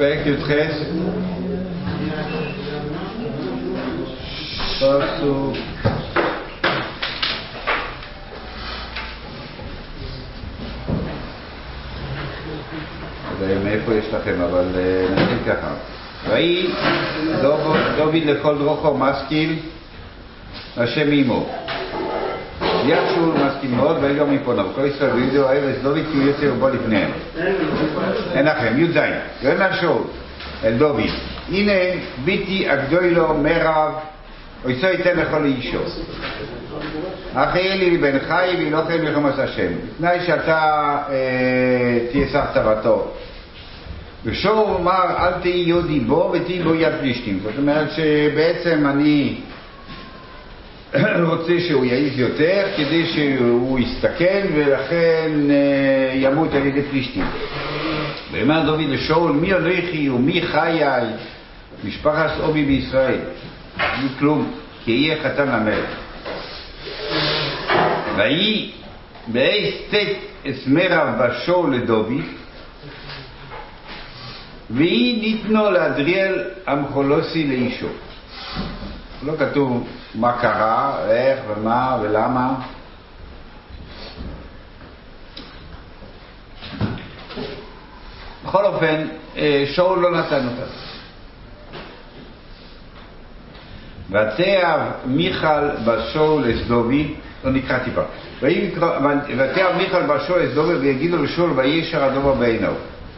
פרק י"ח, פסוק לא מאיפה יש לכם, אבל אה, נתחיל ככה. ויהי דוד לכל דרוכו משכיל, השם עמו. יד שאול משכיל מאוד, ויהי גם מפונו. כל ישראל וידעו ארץ דוד כי הוא יוצא ובוא לפניהם. לכם, י"ז. יאמר שאול אל דוד, הנה ביתי הגדולו מרב, ויצא ייתן לכל אישו. אחי אלי בן חי וילוכם מלחמת השם. בתנאי שאתה אה, תהיה שר צוותו. ושור אמר אל תהי יודי בו ותהי בו יד פלישתים. זאת אומרת שבעצם אני רוצה שהוא יעיז יותר כדי שהוא יסתכן ולכן אה, ימות על ידי פלישתים. ואמר דוד לשאול מי הולכי ומי חיי משפחת אובי בישראל. בלי כלום כי יהיה חתן למלך. ויהי באי סטט אסמרב בשור לדוד והיא ניתנו לאדריאל המחולוסי לאישו. לא כתוב מה קרה, איך ומה ולמה. בכל אופן, אה, שאול לא נתן אותה. ותאב מיכל בשור לסדובי, לא נקרא טיפה. ותאב מיכל בשור לסדובי ויגידו לשאול וישר הדובר בעיניו.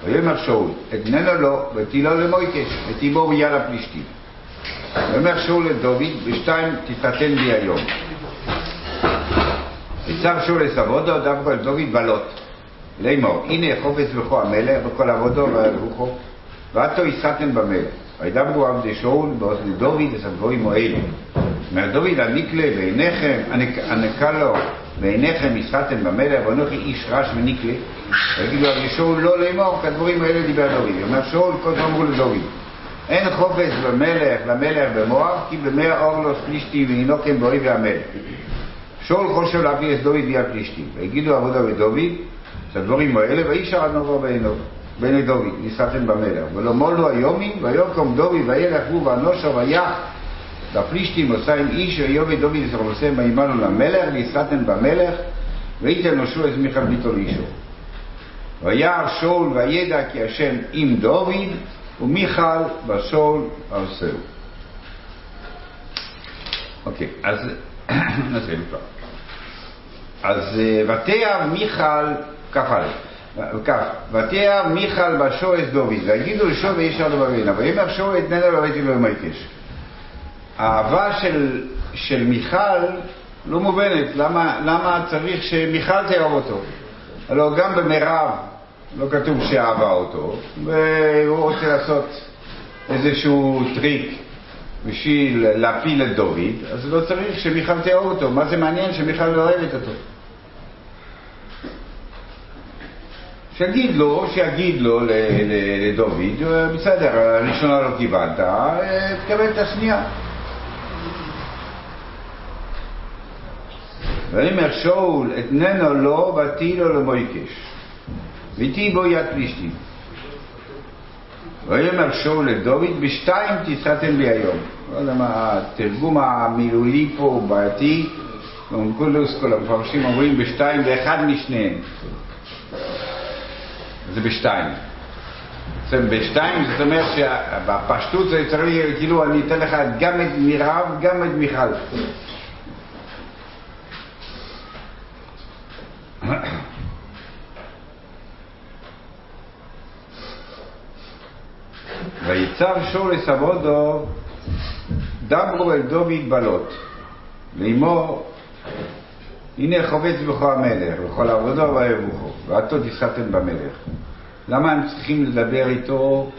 ויאמר שאול, אתננה לו ותהילו למויקש ותיבור ביד הפלישתים. ויאמר שאול לדוד, בשתיים תתחתן בי היום. ויצב שאול לסבודו, דווקא אל דוד בלוט. לאמור, הנה חופץ בכו המלך וכל עבודו וירוחו, ועתו יסחתן במלך. וידברו עבדי שאול באוזני דוד את הדברים האלה. אומר דוד הנקלה בעיניכם, הנקה לו בעיניכם יסחתן במלך, ואנוכי איש רש ונקלה. ויגידו עבדי שאול לא לאמור, כדברים האלה דיבר דוד. אומר שאול, כל זה אמרו לדוד. אין חופץ במלך, למלך במואב, כי במאה אורלוס פלישתי וינוקם באויבי המלך. שאול חושב להביא את דוד ביד פלישתים. ויגידו עבודה ודוד, את הדברים האלה, וישר אדנובו בעינו. בני דוד, ניסחתם במלך. ולא מולו היומים, ויוקם דוד, וילך הוא ואנושו ויח. לפלישתים עושה עם איש, ויובי דוד ישרוסם וימנו למלך, ניסחתם במלך, וייתן נושו את מיכל ביתו לאישו. וירא שאול וידע כי השם עם דוד, ומיכל בשאול עושהו. אוקיי, אז נתחיל כבר. אז ותיאב מיכל, ככה כך, ותיאב מיכל בשור את דוד, ויגידו לשור וישר דבר בעיניו, ויאמר שור אתננה לא ראיתי לו במקש. האהבה של, של מיכל לא מובנת, למה, למה צריך שמיכל תאהב אותו? הלוא גם במרב לא כתוב שאהבה אותו, והוא רוצה לעשות איזשהו טריק בשביל להפיל את דוד, אז לא צריך שמיכל תאהב אותו. מה זה מעניין שמיכל לא אוהבת אותו? שיגיד לו, שיגיד לו לדוד, בסדר, הראשונה לא קיבלת, תקבל את השנייה. ויאמר שאול אתננו לו ותהי לו למויקש ותהי בו יד פלישתים. ויאמר שאול לדוד בשתיים תסחתם לי היום. לא יודע מה, התרגום המילולי פה הוא בעייתי, קונקולוס כל המפרשים אומרים בשתיים ואחד משניהם. זה בשתיים. בשתיים זאת אומרת שבפשטות זה צריך, כאילו אני אתן לך גם את מירב, גם את מיכל. ויצב שאול לסבודו דברו אל דוד בלוט לאמור הנה חובץ בכל המלך וכל עבודו ויבוכו ועתו תסחתן במלך למה הם צריכים לדבר איתו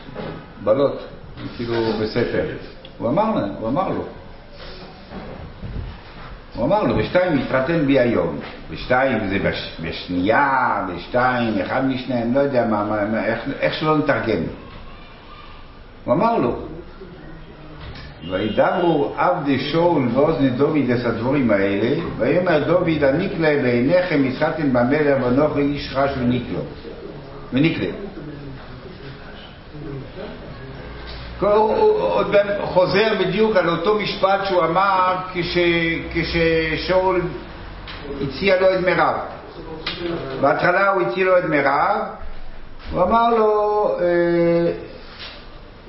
בלוט? כאילו בספר הוא אמר, לה, הוא אמר לו. הוא אמר לו בשתיים יתחתן בי היום. בשתיים זה בש, בשנייה בשתיים אחד משניהם לא יודע מה, מה איך, איך שלא נתרגם. הוא אמר לו וידברו עבדי שאול ואוזני דוד את הדברים האלה, ויאמר דוד הנקלה בעיניכם ישחתם במלך ונוכרי איש רש ונקלו. ונקלה. הוא עוד חוזר בדיוק על אותו משפט שהוא אמר כששאול הציע לו את מירב. בהתחלה הוא הציע לו את מירב, הוא אמר לו, אה,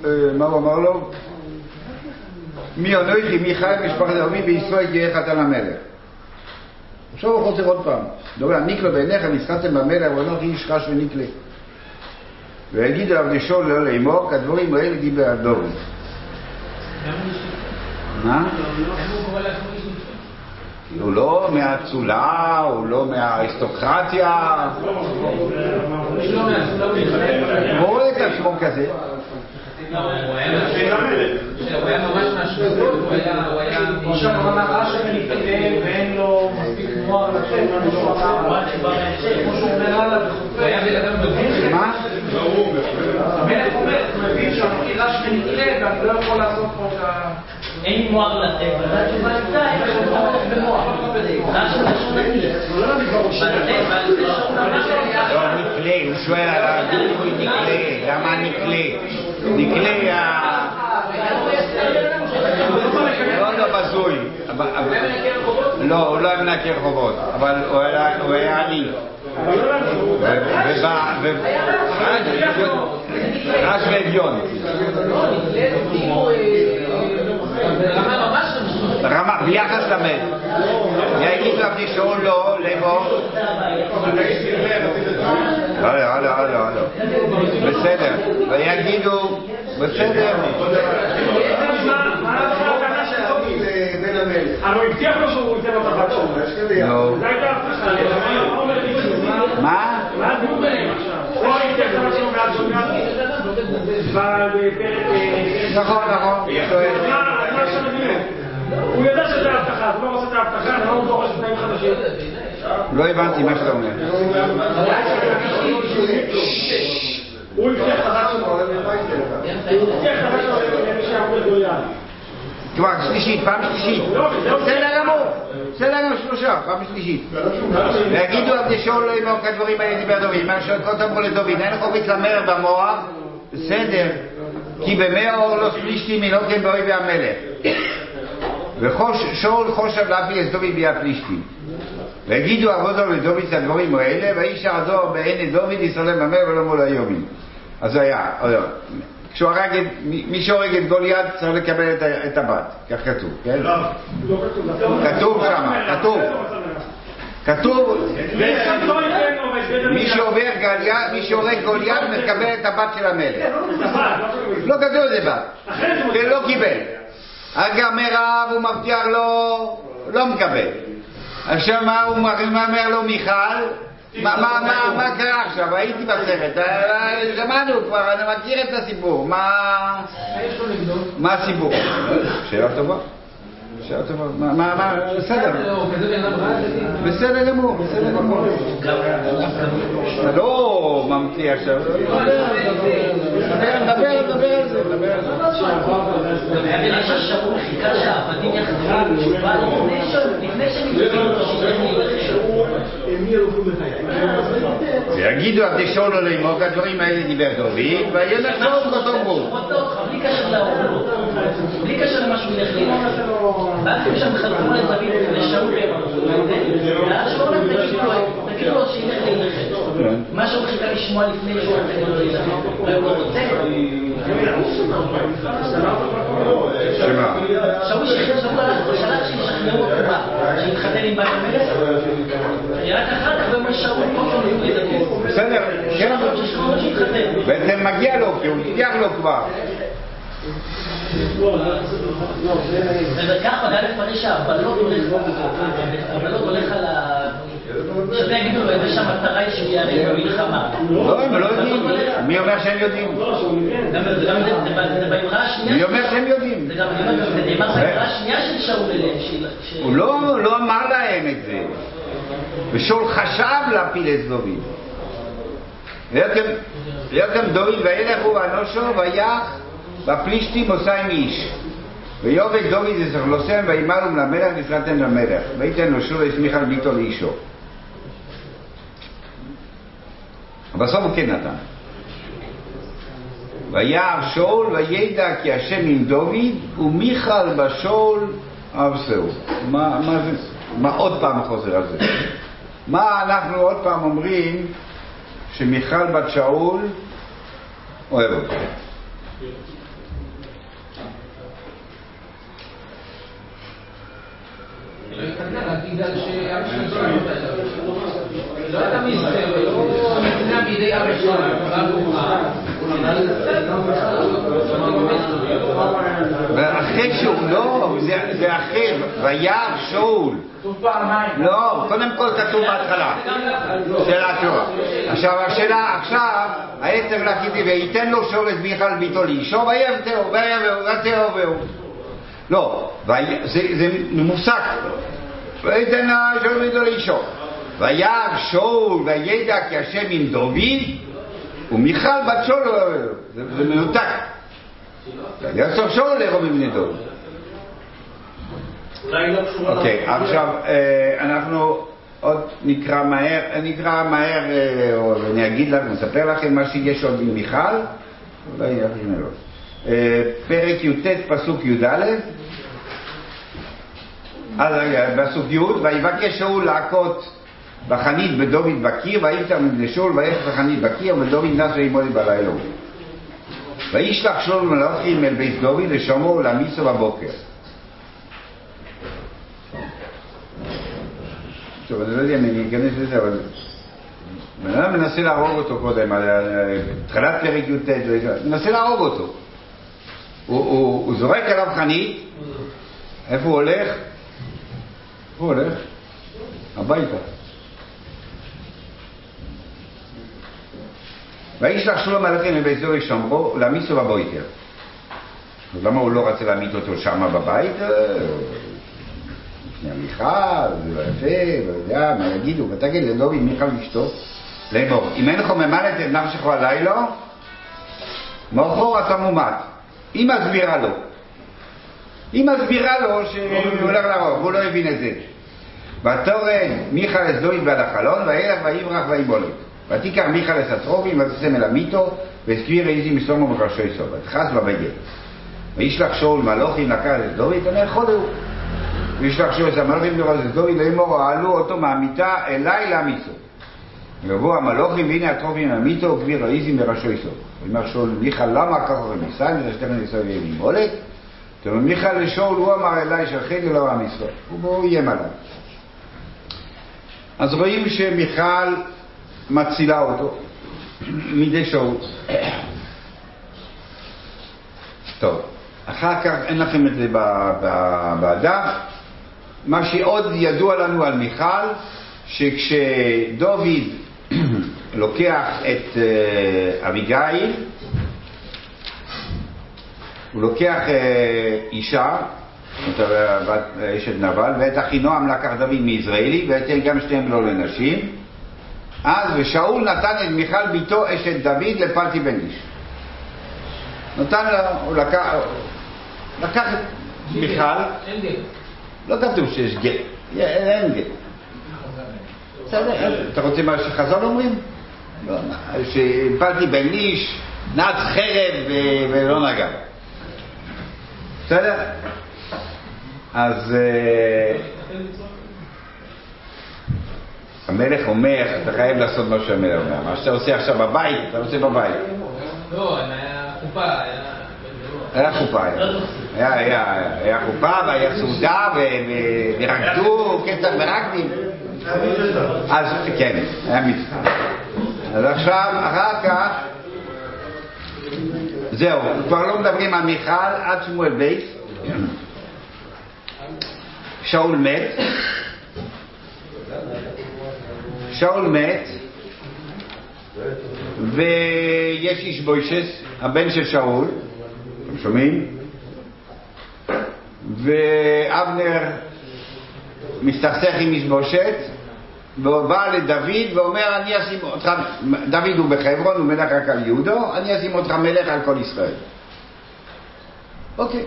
אה, מה הוא אמר לו? מי אנוכי, מי חי משפחת אבי בישראל תהיה חתן המלך. עכשיו הוא חוזר עוד פעם. דובר, ניקלו בעיניך נסחתם במלך, הוא אנוכי איש חש ונקלה. ויגיד עליו לשאול לא לאמור, כדבורים האלה דיבר הדורי. מה? הוא לא מהאצולה, הוא לא מהאריסטוקרטיה. הוא רואה את עצמו כזה. הוא היה ממש אדם מבין. מה? המלך אומר, הוא מבין שאני רש ונתלה ואני לא יכול לעשות פה את ה... אין מוח לתת, אבל התשובה הייתה, אין לך מוח במוח. רש לשונתי. לא, נקלה, הוא שואל על הדימוי נקלה, למה נקלה? נקלה לא, לא בזוי. לא, הוא לא היה מנקה רחובות, אבל הוא היה עני. רש ואביון. רמה, ביחס למת. יגיד רבי שאול לא, לאמור. הלו, הלו, הלו, הלו. בסדר. ויגידו, בסדר. הלוא הבטיח לו שהוא ייתן לו את הבת שלו. מה? מה הדיון ביניהם עכשיו? הוא הבטיח את הבת שלו נכון, נכון. הוא יודע שזה הבטחה, אז הוא לא עושה את ההבטחה, אני לא דורש תנאים חדשים. לא הבנתי מה שאתה אומר. הוא הבטיח הבת שלו, הוא הבטיח הבת שלו כבר שלישית, פעם שלישית. בסדר גמור, בסדר גמור שלושה, פעם שלישית. ויגידו עבדי שאול לא ימור כדברים האלה דיבר דוד, מה שהקרות אמרו לדוד, אין חוביץ למר במוח, בסדר, כי במאור לא פלישתים מנותן באויבי המלך. ושאול חושב את דוד ביד פלישתים. ויגידו עבודו את הדברים האלה, ואיש עזור בעיני דוד ישראל במר ולא מול היומים. אז היה, כשהוא הרג את, מי שהורג את גוליית צריך לקבל את הבת, כך כתוב, כן? לא, לא כתוב. כתוב שם, כתוב. כתוב, מי שעובר גוליית, מי שהורג גוליית מקבל את הבת של המלך. לא כתוב את זה בת, ולא קיבל. אגב מרב הוא מבטיח לו, לא מקבל. עכשיו מה הוא אומר לו מיכל? מה, מה, מה, מה קרה עכשיו? הייתי בסרט, שמענו כבר, אני מכיר את הסיפור, מה... מה הסיפור? שאלה טובה. מה, בסדר. בסדר גמור, בסדר גמור. אתה לא ממציא עכשיו. נדבר, נדבר על זה, נדבר על זה. ויגידו עבדי שאול לאמור, הדברים האלה דיבר דוד, ויהיה נחזור אותו בו. בלי קשר שהוא. ואז הם שם חלקו לדוד ולשאול ואז שאול תגידו לו שילך לילך. מה שהוא חיכה לשמוע לפני שהוא תגיד לו לילך. והוא לא רוצה. שמה? שאול שלח שישכנעו אותו בה, שיתחתן עם בת המלך. רק אחר כך אומר שאול פה שהוא לדבר. בסדר, כן. בעצם מגיע לו, כי הוא הבטיח לו כבר. וככה, גם לפני שהבלות הולך על ה... שזה יגידו לו, איזה שהמטרה היא שהוא יעריך במלחמה. לא, הם לא יודעים. מי אומר שהם יודעים? זה באמרה השנייה. מי אומר שהם יודעים? זה גם נאמר באמרה השנייה של שאול אליהם. הוא לא אמר להם את זה. ושאול חשב להפיל את דוד. ויותם דוד וילך הוא אנושו ויח בפלישתים עושה עם איש. ויובק דוד לסם וימלו למלך ונתנתן למלך. ויתן לו שוב הסמיך על ביתו לאישו. בסוף הוא כן נתן. וירא שאול וידע כי השם עם דוד ומיכל בשאול אבסהו. מה, מה זה? מה עוד פעם חוזר על זה? מה אנחנו עוד פעם אומרים שמיכל בת שאול אוהב אותו? לא הייתה מסתר, לא נתנה בידי אבא שלו, ואחרי שהוא, לא, זה, זה אחרי, וירא שאול. לא, קודם כל כתוב בהתחלה, שאלה טובה. עכשיו השאלה, עכשיו, להגיד לי, וייתן לו שאול את מיכל ביתו לאישו, ויבטהו, ויבטהו, ויבטהו. לא, זה, זה מופסק. ויתן שאול ביתו לאישו. וירא שאול וידע כי השם עם דוד ומיכל בת שאול זה, מנותק. צריך שאול לארום מבני דוד. אוקיי, עכשיו אנחנו עוד נקרא מהר, נקרא מהר, או אני אגיד לך, נספר לכם מה שיש עוד עם מיכל, אולי לא. פרק י"ט פסוק י"א י' ויבקש שאול להכות בחנית בדוד בקיר, מבני שאול ויפת בחנית בקיר, ודוד נס וימודי בלילה. וישלח שאול מלאכים אל בית דוד לשמור ולהמיסו בבוקר. טוב, אני לא יודע אם אני אכנס לזה, אבל... בן אדם מנסה להרוג אותו קודם, על התחלת פרק י"ט, מנסה להרוג אותו. הוא, הוא, הוא זורק עליו חנית, איפה הוא הולך? הוא הולך? הביתה. וישלח שלום מלאכים לבית זוהי שומרו להמיסו בבויתר. אז למה הוא לא רצה להעמיד אותו שם בבית? לפני המיכל, זה לא יפה, לא יודע, מה יגידו? ותגיד לדוד מיכל אשתו לאמור, אם אין ממלט את נפשך הלילה, מאוחר אתה מומת. היא מסבירה לו. היא מסבירה לו שהוא הולך להרוג, הוא לא הבין את זה. ותורן מיכל את דוד בעד החלון, וילך ויברח ויבולת. ותיקח הטרובים ותשם אל המיתו, והסביר איזי מסומו מראשו יסוד. ותחס בבגד. וישלח שאול מלוכים את דוד, ונאכול הוא. וישלח שאול את המלוכים לראות דוד, לאמור, העלו אותו מהמיטה אליי להמיתו. ויבואו המלוכים, והנה הטרובים מהמיתו, וגביר איזי מראשו יסוד. ואומר שאול, מיכל, למה ככה רמיסה? נראה שתכף ניסו יהיה ממולת. תאמר מיכל לשאול, הוא אמר אליי, שלחי לי לו עם ישראל. הוא איים עליו. אז רואים שמיכל מצילה אותו מידי שאול. טוב, אחר כך אין לכם את זה בדף. מה שעוד ידוע לנו על מיכל, שכשדוד לוקח את אביגיל, הוא לוקח אישה, אשת נבל, ואת אחינועם לקח דוד מיזרעאלי, ואת גם שתיהם לא לנשים. אז ושאול נתן את מיכל ביתו אשת דוד לפלטי בן איש. נתן לה, הוא לקח, לקח את מיכל. לא כתוב שיש גט, אין גט. בסדר, אתה רוצה מה שחז"ל אומרים? לא, שפלטי בן איש נץ חרב ולא נגע. בסדר? אז המלך אומר, אתה חייב לעשות מה שהמלך אומר. מה שאתה עושה עכשיו בבית, אתה עושה בבית. לא, היה חופה, היה... היה חופה, היה, היה, היה חופה והיה סעודה ורקדו, קצת ורקדים. אז כן, היה מצווה. אז עכשיו, אחר כך, זהו, כבר לא מדברים על מיכל עד שמואל בייס. שאול מת, שאול מת, ויש איש בוישס, הבן של שאול, אתם שומעים? ואבנר מסתכסך עם משבושת, ובא לדוד ואומר, אני אשים אותך, דוד הוא בחברון, הוא מלך רק על יהודו, אני אשים אותך מלך על כל ישראל. אוקיי.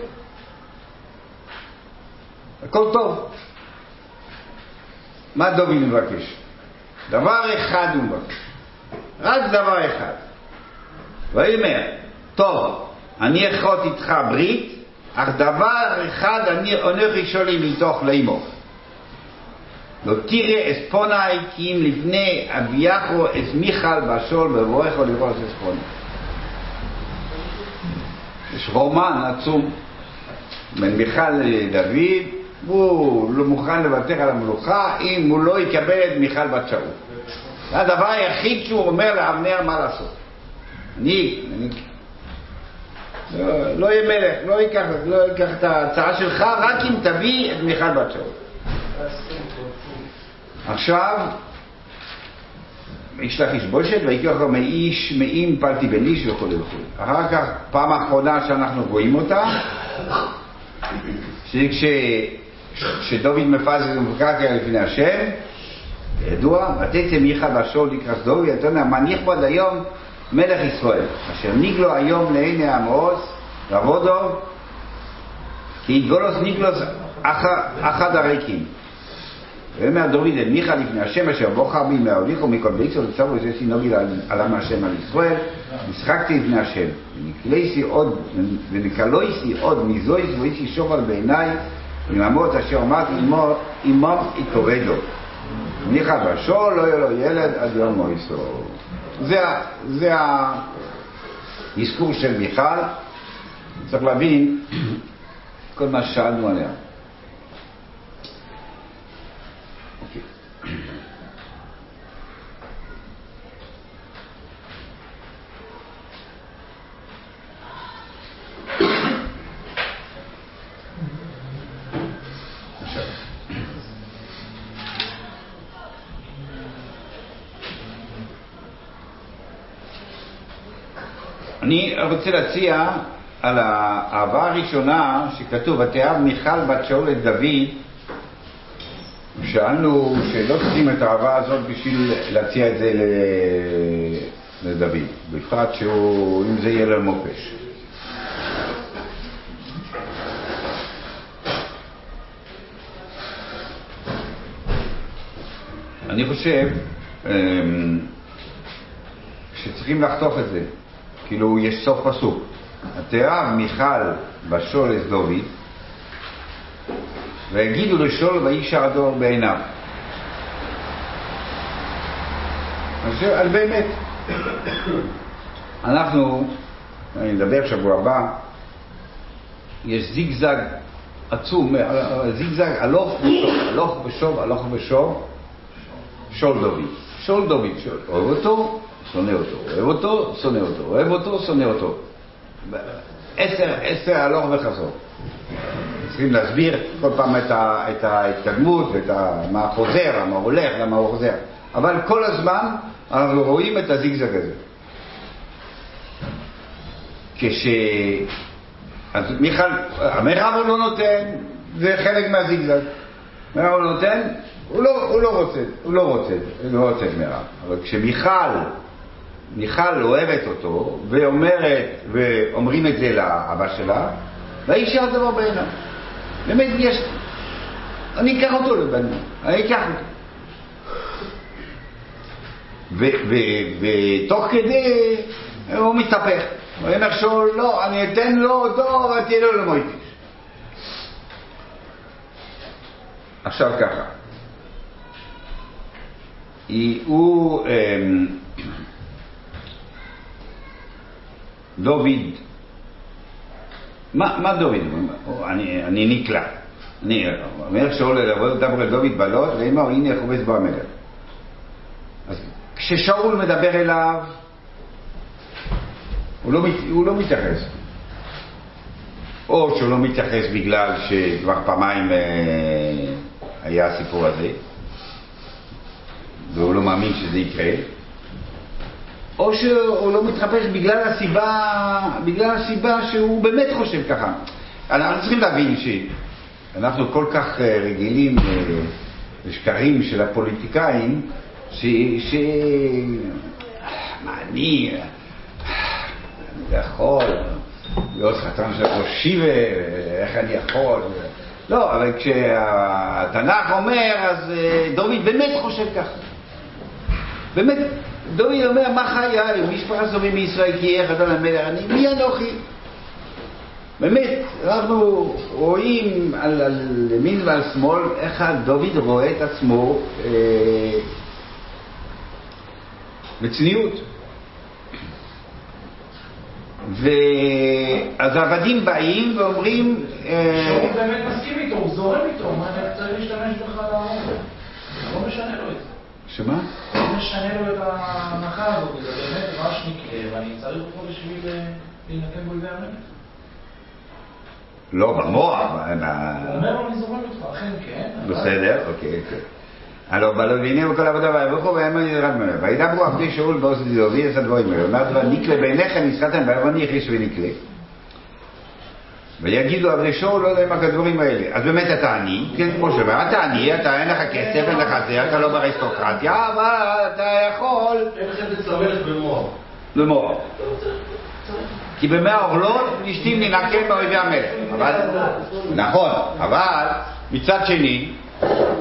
הכל טוב. מה דוד מבקש? דבר אחד הוא מבקש. רק דבר אחד. ויאמר, טוב, אני אכרות איתך ברית, אך דבר אחד אני עונר ראשוני מתוך לאמור. לא תראה אספוני כי אם לפני אביחו אס מיכל בשול בבואך לראות אספוני. יש רומן עצום בין מיכל לדוד, הוא לא מוכן לוותר על המלוכה אם הוא לא יקבל את מיכל בת שאול. זה הדבר היחיד שהוא אומר לאבנר מה לעשות. אני, אני לא, לא יהיה מלך, לא ייקח, לא ייקח את ההצעה שלך, רק אם תביא את מיכל בת שאול. עכשיו, ישלח איש בושת ויקח מאיש מאם פלתי בן איש וכו' וכו'. אחר כך, פעם אחרונה שאנחנו רואים אותה, שכשדוד מפזר ומקרקע לפני השם, ידוע, ותצא מיכה בשול לקראת דוד, אתה יודע, מניח בו עד היום? מלך ישראל, אשר ניגלו היום לעיני עמוס, לעבודו, כי יגולוס ניגלוס אחד הריקים. ואומר דוד אל מיכה לפני השם אשר בוחר בי מהוליכו מכל ביצו וצבו וזה סינוגי על עם השם על ישראל משחקתי לפני השם ונקלויסי עוד מזויס ואיסי שובל בעיניי וממות אשר אמרתי עמם יתורדו מיכה בשול לא יהיה לו ילד עד יום מויסו. זה, האזכור של מיכל. צריך להבין כל מה ששאלנו עליה אני רוצה להציע על האהבה הראשונה שכתוב, ותאהב מיכל בת שאול את דוד שאלנו שלא צריכים את האהבה הזאת בשביל להציע את זה לדוד, בפרט שהוא, אם זה יהיה לו מוקש. אני חושב אמ, שצריכים לחתוך את זה, כאילו יש סוף פסוק. ותאהב מיכל בשול דוד ויגידו לשאול וישר הדור בעיניו. אז באמת, אנחנו, אני אדבר שבוע הבא, יש זיגזג עצום, זיגזג הלוך ושוב, הלוך ושוב, הלוך ושוב, שול דוד. שול שול. אוהב אותו, שונא אותו. אוהב אותו, שונא אותו. אוהב אותו, שונא אותו. עשר, עשר הלוך וחזור. צריכים להסביר כל פעם את, ההתקדמות ואת מה חוזר, מה הולך, למה הוא חוזר. אבל כל הזמן אנחנו רואים את הזיגזג הזה. כש... אז מיכל, המרב הוא לא נותן, זה חלק מהזיגזג. מרב הוא נותן, הוא לא, הוא לא רוצה, הוא לא רוצה, הוא לא רוצה את מרב. אבל כשמיכל, מיכל אוהבת אותו, ואומרת, ואומרים את זה לאבא שלה, והאיש הדבר בעיניו. באמת יש... אני אקח אותו לבנים, אני אקח אותו. ותוך כדי הוא מתהפך. הוא אומר שאול, לא, אני אתן לו אותו, אבל תהיה לו למויטיש. עכשיו ככה. הוא, דוד מה, מה דוד? אני, אני נקלע. אני אומר שאול לעבוד דבר אל דוד בלוט, ואמר הנה יחובץ בו המלך. אז כששאול מדבר אליו, הוא לא, הוא לא מתייחס. או שהוא לא מתייחס בגלל שכבר פעמיים אה, היה הסיפור הזה, והוא לא מאמין שזה יקרה, או שהוא לא מתחפש בגלל הסיבה, בגלל הסיבה שהוא באמת חושב ככה. אנחנו צריכים להבין שאנחנו כל כך אה, רגילים אה, לשקרים של הפוליטיקאים, ש... ש... מה אני, אני יכול להיות חתן של ראש שיבה, איך אני יכול? לא, אבל כשהתנ"ך אומר, אז אה, דוד באמת חושב ככה. באמת, דוד אומר, מה חיי, משפחה סובים מישראל כי יהיה חתן המלך, אני, מי אנוכי? באמת, אנחנו רואים על, על ימין ועל שמאל איך דוד רואה את עצמו אה, בצניעות. ואז העבדים באים ואומרים... אה, שהוא באמת מסכים איתו, הוא זורם איתו, מה אתה צריך להשתמש בך להרוג? לא משנה לו את זה. שמה? משנה לו את ההנחה הזאת, זה באמת רעש נקלה, ואני צריך אותו בשביל אה, להינתן באויבי המלך. לא, במוח. הוא אומר לו, אני זורם איתך, אכן כן. בסדר, אוקיי, אוקיי. הלא בלא והנה בכל עבודה ויבוכו ויאמר ירד ממנו. וידברו עבדי שאול בעוז דובי את הדברים האלה. אומר דבר נקלה בעיניכם נסחתם ויבוא יכריש ונקלה. ויגידו שאול לא יודע מה כדברים האלה. אז באמת אתה עני, כן, כמו שאומר, אתה עני, אתה אין לך כסף, אין לך זה, אתה לא באריסטוקרטיה, אבל אתה יכול אין לכם תצמרת במוח. למור. כי במאה עורלות פלישתים ננקם באויבי המלך. אבל, נכון, אבל מצד שני,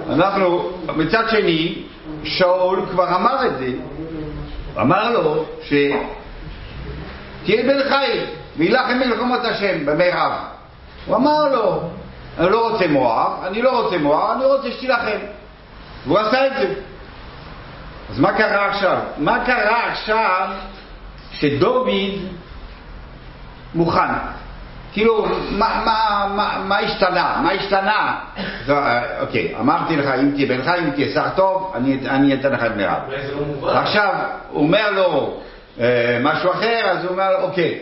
אנחנו, מצד שני, שאול כבר אמר את זה. אמר לו שתהיה בן חיל וילחם מלחמות השם במירב. הוא אמר לו, אני לא רוצה מואב, אני לא רוצה מואב, אני רוצה שתילחם. והוא עשה את זה. אז מה קרה עכשיו? מה קרה עכשיו שדוד מוכן? כאילו, מה, מה, מה, מה השתנה? מה השתנה? זו, אה, אוקיי, אמרתי לך, אם תהיה חיים, אם תהיה שר טוב, אני, אני אתן לך את מירב. לא מובן. עכשיו, הוא אומר לו אה, משהו אחר, אז הוא אומר, אוקיי.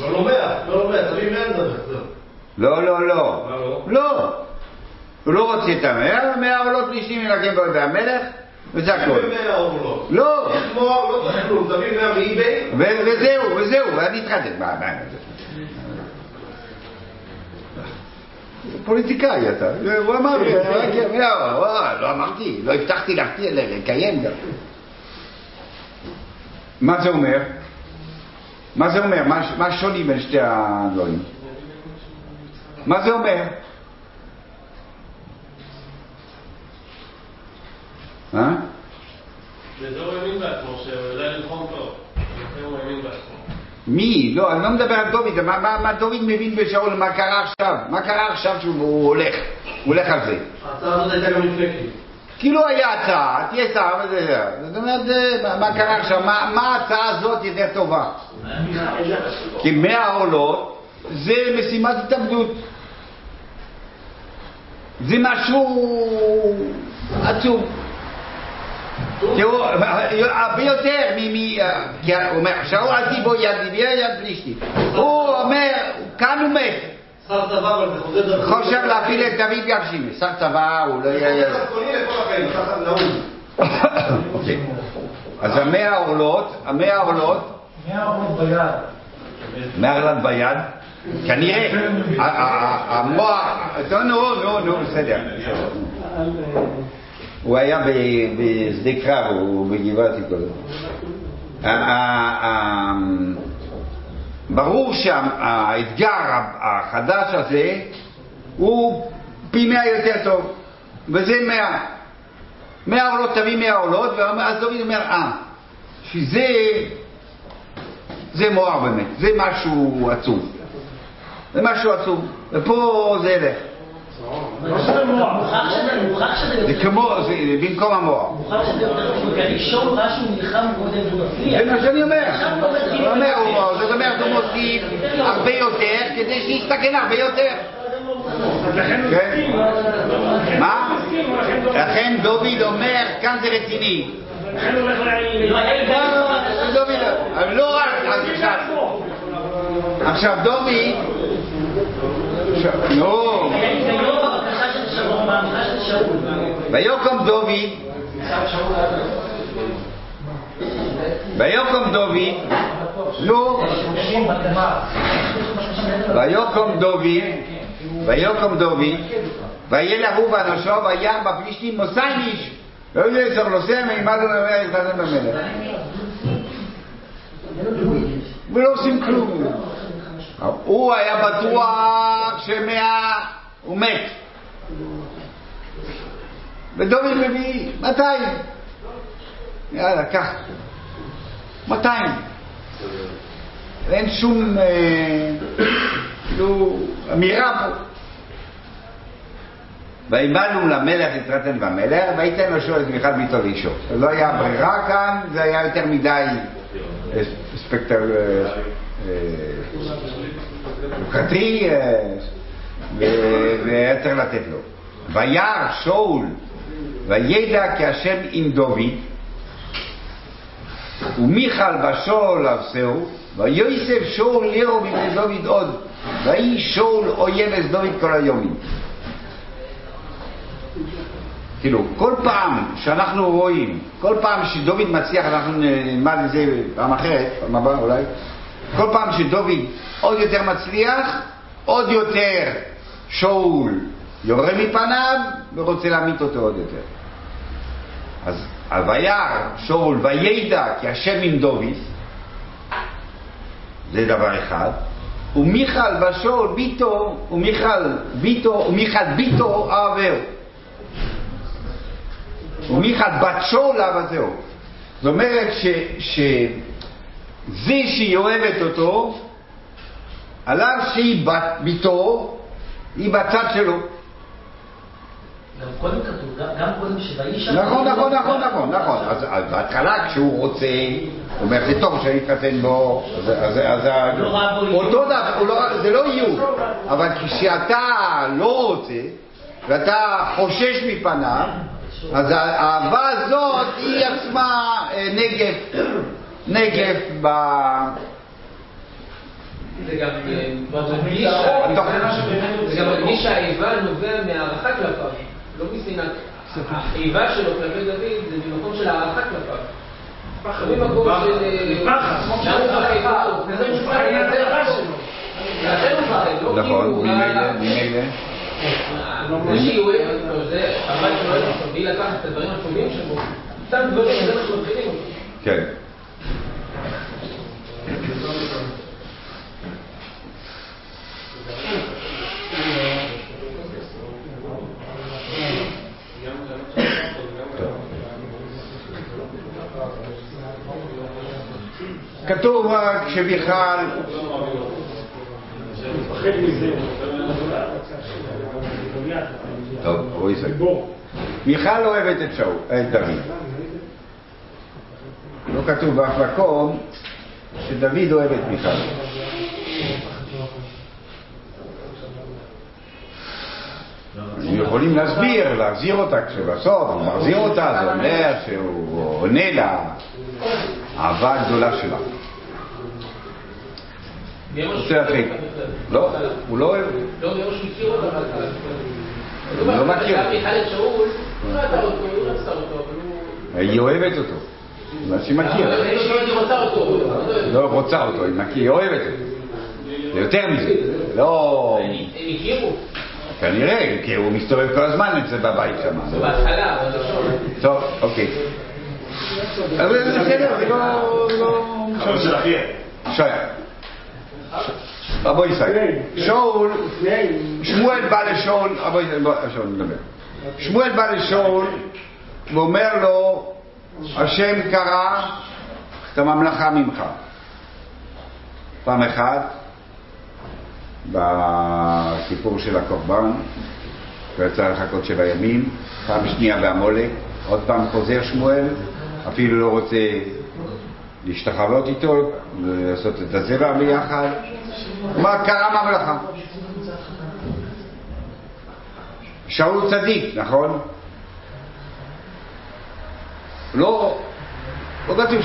לא לומע, לא לומע, תביא מאה לדבר. זהו. לא, לא, לא. לא? לא. הוא לא רוצה את המאה, מאה עולות פלישתים ינקם באויבי המלך, וזה הכל. לא. לא וזהו, וזהו, ואני התחתן. מה, מה, פוליטיקאי אתה, הוא אמר לי, רק- לא, לא, לא אמרתי, לא הבטחתי לקיים גם. מה זה אומר? מה זה אומר? מה מה השוני בין שתי הדברים? מה זה אומר? אה? האמין בעצמו. מי? לא, אני לא מדבר על דוד, מה, מה, מה דוד מבין בשאול, מה קרה עכשיו? מה קרה עכשיו שהוא הולך? הוא הולך על זה. ההצעה הזאת הייתה גם לפני כאילו. כאילו היה הצעה, תהיה שר וזה זה. זאת אומרת, מה, קרה עכשיו? מה, ההצעה הזאת יותר טובה? כי מאה עולות זה משימת התאבדות. זה משהו עצוב. תראו, הרבה יותר מ... מ- כי הוא אומר, שאול אל תיבו יד יד פלישתי. הוא אומר, כאן הוא מת. שר צבא, אבל זה חוזר דרכו. חושב להפיל את דוד גרשימי. שר צבא, הוא לא יהיה... אוקיי. אז המאה עולות, המאה עולות, מאה עולות ביד. מאה עולות ביד, כנראה, המוח, לא, נו, נו, נו, בסדר. הוא היה בשדה קרב, הוא בגבעתי קודם. ה- ה- ה- ברור שהאתגר החדש הזה הוא פי מאה יותר טוב, וזה מאה. מאה עולות תביא מאה עולות, ואז דוד אומר, אה, שזה, זה מואר באמת, זה משהו עצוב. זה משהו עצוב, ופה זה ילך. זה כמו, זה במקום המואר. מוכרח שזה יותר טוב, כי הראשון ראה שהוא נלחם קודם והוא מצליח. זה מה שאני אומר. הוא זאת אומרת, הוא מוסיף הרבה יותר כדי שיסתכן הרבה יותר. כן? מה? לכן דוד אומר, כאן זה רציני. לא לא, לא רק, עכשיו, עכשיו דוד, עכשיו, ויקום דוד, ויקום דוד, נו, ויקום דוד, ויקום דוד, וילך הוא ואנשו, וירא בפלישתים מוסיים איש, לא יודע צריך נוסע מימד וממר יתחתן במלך. ולא עושים כלום. הוא היה בטוח שמאה הוא מת. ודוד מביא 200. יאללה, קח. 200. אין שום, אה, כאילו, אמירה פה. ויבנו למלך יתרתן במלך, וייתן לו שאול את מיכל ביתו לאישו. לא היה ברירה כאן, זה היה יותר מדי ספקטר אה, אה, חוקתי, והיה צריך לתת לו. וירא שאול, וידע כי השם עם דוד, ומיכל בשאול אבסהו, ויוסף שאול לירו מפני דוד עוד, ויהי שאול אויב את דוד כל היומים. כאילו, כל פעם שאנחנו רואים, כל פעם שדוד מצליח, אנחנו נלמד את זה פעם אחרת, פעם הבאה אולי, כל פעם שדוד עוד יותר מצליח, עוד יותר שאול יורה מפניו ורוצה להמית אותו עוד יותר. אז הוויה שאול וידע כי השם עם דוד, זה דבר אחד, ומיכל בשאול ביתו, ומיכל ביתו, ומיכל ביתו אהבהו. ומיכל בת שאול אהבתהו. זאת אומרת ש, שזה שהיא אוהבת אותו, עליו שהיא בת ביתו, היא בצד שלו. גם קודם כתוב, גם- קודם שויהי נכון, נכון, נכון, נכון, נכון. אז בהתחלה כשהוא רוצה, הוא אומר, זה טוב שאני אתחתן בו, אז- אז אז ה- לא. אותו דבר, לא- זה לא איום, אבל כשאתה לא רוצה, ואתה חושש מפניו, אז האהבה הזאת היא עצמה אה, נגף, נגף ב... זה גם אה, בתוך- זה גם מדגיש שהאיבה נובע מהערכה כלפיו, לא משנאת. האיבה שלו כלפי דוד זה ממקום של הערכה כלפיו. ממקום של... אה, פחד? פחד. לא, לא נכון, הוא... ממילא, ממילא. זה שהיא אוהבת אותו, זה הבת שלו אוהבת אותו, והיא לקחת את הדברים הטובים שבו, סתם דברים, זה מה שמתחילים אותו. כן. כתוב רק שמיכל, טוב, רועי זה. מיכל אוהבת את שאול, את דוד. לא כתוב באף מקום שדוד אוהב את מיכל. הם יכולים להסביר, להחזיר אותה כשבסוף הוא מחזיר אותה, זה אומר שהוא עונה לאהבה הגדולה שלה. רוצה להרחיק. בכלל. לא, הוא לא אוהב. לא, ביום שהוא הכיר אותו בהתחלה. הוא לא מכיר. כשהיה מיכל את שאול, הוא לא אותו, הוא לא רצה אותו, אבל הוא... היא אוהבת אותו. מה שהיא מכיר. אבל אני לא רוצה אותו, לא. לא היא מכיר, היא אוהבת אותו. זה יותר מזה. לא... הם הכירו, כנראה, כי הוא מסתובב כל הזמן אצל בבית שם. זה בהתחלה, אבל זה שוב. טוב, אוקיי. אבל זה בסדר, זה לא... לא... אבל של אחיה. שי. רבו ישראל. שאול, שמואל בא לשאול, רבו שאול נדבר. שמואל בא לשאול ואומר לו, השם קרא את הממלכה ממך. פעם אחת, בסיפור של הקורבן, הוא יצא לחכות שבע ימים, פעם שנייה בעמולק, עוד פעם חוזר שמואל, אפילו לא רוצה להשתחוות איתו, לעשות את הזבע ביחד. מה קרה ממלכה? שאול צדיק, נכון? לא, לא כתוב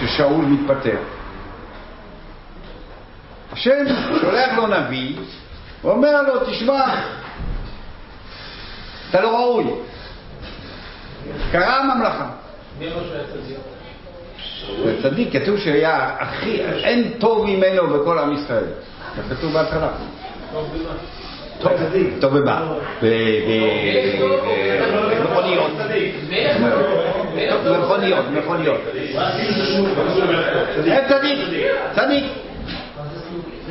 ששאול מתפטר. השם שולח לו נביא, ואומר לו, תשמע, אתה לא ראוי. קרה הממלכה. מי שהוא היה צדיק? זה צדיק, כתוב שהיה הכי, אין טוב ממנו בכל עם ישראל. זה כתוב בהתחלה. טוב במה? במכוניות. מכוניות, מכוניות. אין צדיק, צדיק.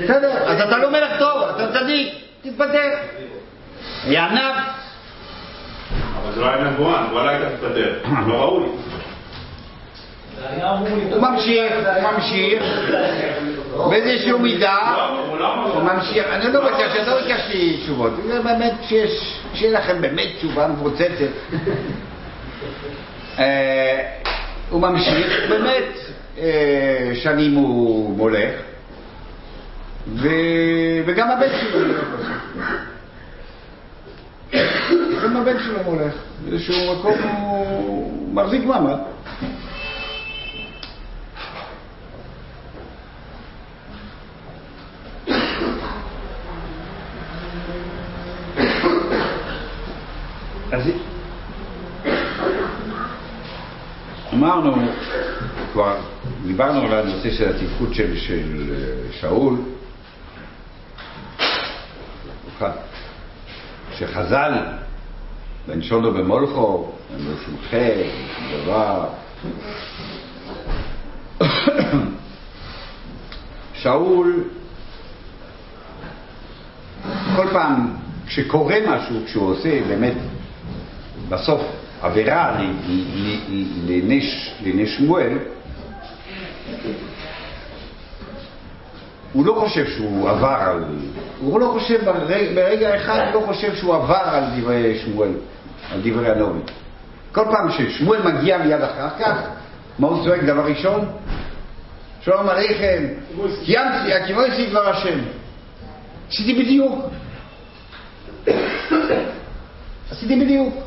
בסדר, אז אתה לא מלך טוב, אתה צדיק, תתפטר. היה ענב, אבל זה לא היה נבואה, נבואה לא הייתה תתפטר. לא ראוי. הוא. ממשיך, הוא ממשיך. באיזשהו מידה, הוא לא ממשיך, אני לא בטוח שלא ביקשתי תשובות, זה באמת, כשיש לכם באמת תשובה מפוצצת. אה, הוא ממשיך, באמת, אה, שנים הוא מולך, וגם הבן שלו מולך. גם הבן שלו מולך, באיזשהו מקום הוא מחזיק מעמד. אז אמרנו, כבר דיברנו על הנושא של התפקוד של, של אה, שאול, שחז"ל, בן שונו במולכו, חטא, שום דבר. שאול, כל פעם כשקורה משהו, כשהוא עושה באמת בסוף עבירה ל- ל- ל- לנש, לנש שמואל, הוא לא חושב שהוא עבר על... הוא לא חושב, ברגע, אחד הוא לא חושב שהוא עבר על דברי שמואל, על דברי הנובי. כל פעם ששמואל מגיע מיד אחר כך, מה הוא צועק דבר ראשון? שלום עליכם, קיימתי, הקימויסי דבר השם. עשיתי בדיוק. עשיתי בדיוק.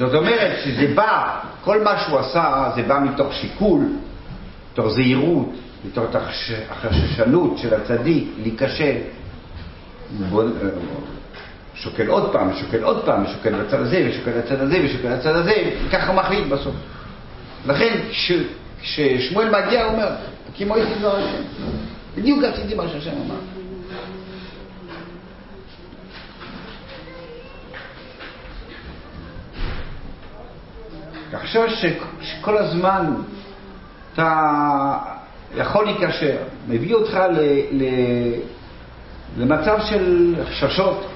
זאת אומרת שזה בא, כל מה שהוא עשה זה בא מתוך שיקול, מתוך זהירות, מתוך החש- החששנות של הצדיק להיכשל. בוא- שוקל עוד פעם, שוקל עוד פעם, שוקל בצד הזה, ושוקל בצד הזה, ושוקל בצד הזה, וככה מחליט בסוף. לכן כש- כששמואל מגיע הוא אומר, כמו איתי דבר השם. בדיוק עשיתי מה שהשם אמר. תחשוב ש- שכל הזמן אתה יכול להיקשר, מביא אותך ל, ל, למצב של חששות.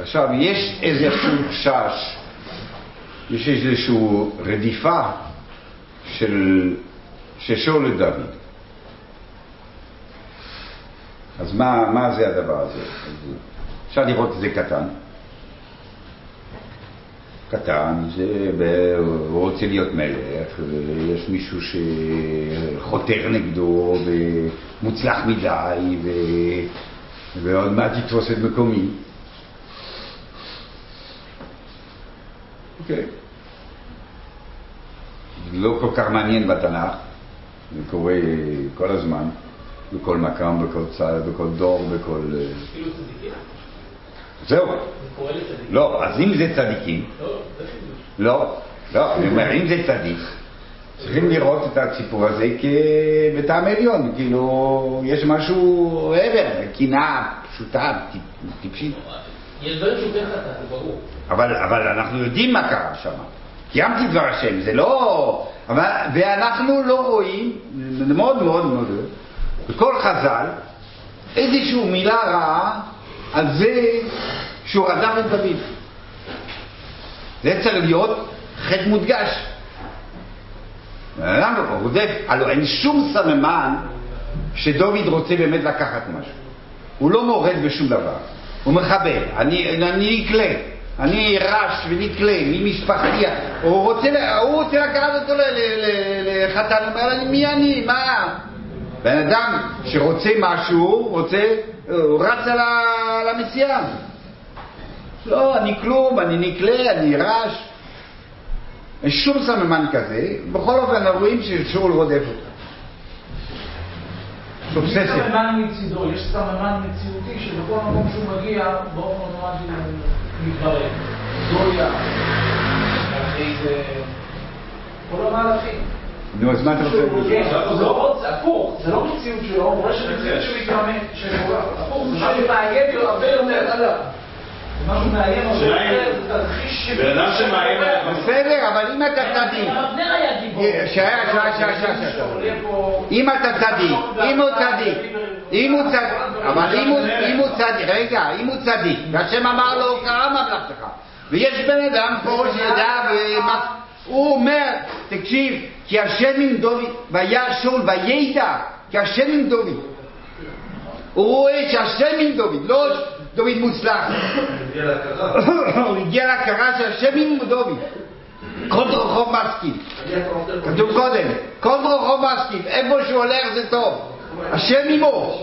עכשיו, יש איזשהו חשש, יש איזושהי רדיפה של, שאול לדוד. אז מה, מה זה הדבר הזה? אפשר לראות את זה קטן. קטן, זה, הוא רוצה להיות מלך, ויש מישהו שחותר נגדו ומוצלח מדי, ו... ועוד מעט יתפוס את מקומי. אוקיי. זה לא כל כך מעניין בתנ"ך, זה קורה כל הזמן, בכל מקום, בכל צד, בכל דור, בכל... אה, אפילו צדיקים. זהו. לא, אז אם זה צדיקים, לא. לא, לא, אני אומר, אם זה צדיק, צריכים לראות את הסיפור הזה כבטעם עליון, כאילו, יש משהו עבר, קנאה פשוטה, טיפ- טיפשית. יש דברים שהוא כן חטא, זה ברור. אבל, אנחנו יודעים מה קרה שם. קיימתי דבר השם, זה לא... ואנחנו לא רואים, זה מאוד מאוד מאוד, בכל חז"ל, איזושהי מילה רעה על זה שהוא רדף את דוד. זה צריך להיות חטא מודגש. בן אדם רודף, הלוא אין שום סממן שדוד רוצה באמת לקחת משהו. הוא לא מורד בשום דבר, הוא מחבל, אני, אני נקלה, אני רש ונקלה ממשפחתי, הוא רוצה, הוא רוצה לקחת אותו לחתן, הוא אומר מי אני, מה? בן אדם שרוצה משהו, רוצה, הוא רץ על ה- על המשיאה. לא, אני כלום, אני נקלה, אני רש. אין שום סממן כזה, בכל אופן רואים ששאול רודף אותו. יש. סממן מצידו, יש סממן מציאותי שבכל מקום שהוא מגיע, באופן אוטומטי הוא מתברר. זויה. כל המהלכים. נו, אז מה אתה רוצה? כן, זה לא, זה הפוך, זה לא מציאות שלו, הוא רואה שמציאות שמתרמם, הפוך, זה משהו מעניין הרבה יותר. משהו מאיים על השאלה אם- זה, זה תרחיש ש- בן אדם שמאיים עליך- בסדר, אבל אם אתה צדיק, אבנר היה גיבור. שהיה. שעולה פה- אם אתה צדיק, אם הוא צדיק, אם הוא צדיק, אבל אם הוא, צדיק, רגע, אם הוא צדיק, והשם אמר לו, קרא ממלכתך, ויש בן אדם פה שידע, ומה- הוא אומר, תקשיב, כי השם עם דוד, וירא שאול וידע, כי השם עם דוד. הוא רואה שהשם עם דוד, לא דוד מוצלח. הוא הגיע להכרה שהשם עם דוד. כל רחוב מסכים. כתוב קודם, כל רחוב מסכים, איפה שהוא הולך זה טוב. השם עמו.